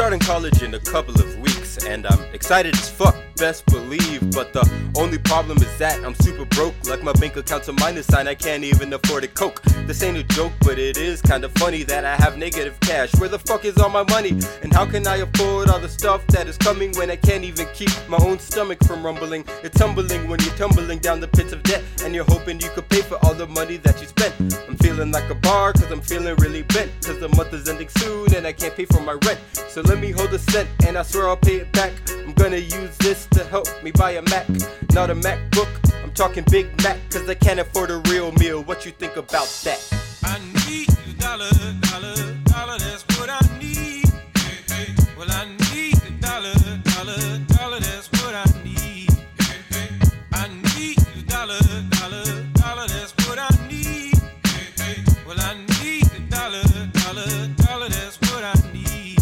starting college in a couple of weeks, and I'm excited as fuck, best believe. But the only problem is that I'm super broke, like my bank account's a minus sign, I can't even afford a coke. This ain't a joke, but it is kinda funny that I have negative cash. Where the fuck is all my money? And how can I afford all the stuff that is coming when I can't even keep my own stomach from rumbling? It's tumbling when you're tumbling down the pits of debt, and you're hoping you could pay for all the money that you spent. I'm feeling like a bar, cause I'm feeling really bent, cause the month is ending soon and I can't pay for my rent. So let me hold a cent, and I swear I'll pay it back. Gonna use this to help me buy a Mac, not a MacBook. I'm talking Big Mac, cause I can't afford a real meal. What you think about that? I need a dollar, dollar, dollar, that's what I need. Hey, hey. Well, I need a dollar, dollar, dollar, that's what I need. Hey, hey. I need a dollar, dollar, dollar, that's what I need. Hey, hey. Well, I need a dollar, dollar, dollar, that's what I need.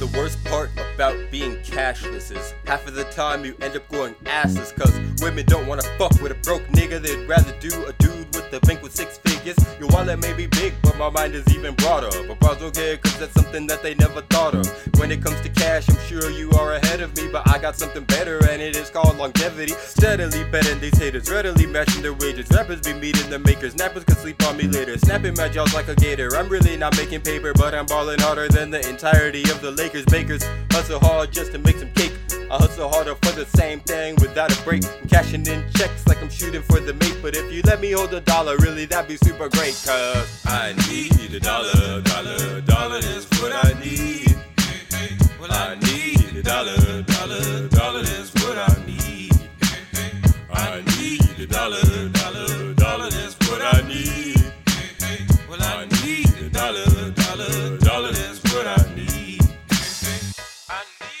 The worst part about being cashless is half of the time you end up going asses cause women don't wanna fuck with a broke nigga. They'd rather do a dude with the bank with six wallet may be big, but my mind is even broader. But bros don't care cause that's something that they never thought of. When it comes to cash, I'm sure you are ahead of me, but I got something better and it is called longevity. Steadily betting these haters, readily matching their wages. Rappers be meeting the makers, nappers can sleep on me later. Snapping my jaws like a gator. I'm really not making paper, but I'm balling harder than the entirety of the Lakers. Bakers hustle hard just to make some cake. I hustle harder for the same thing without a break. I'm cashing in checks like I'm shooting for the meat. But if you let me hold a dollar, really that'd be super great. Cause I need a dollar, dollar, dollar is what I need. Well, I need a dollar, dollar, dollar is what I need. I need a dollar, dollar, dollar is what I need. Well, I need a dollar, dollar, dollar is what I need. I need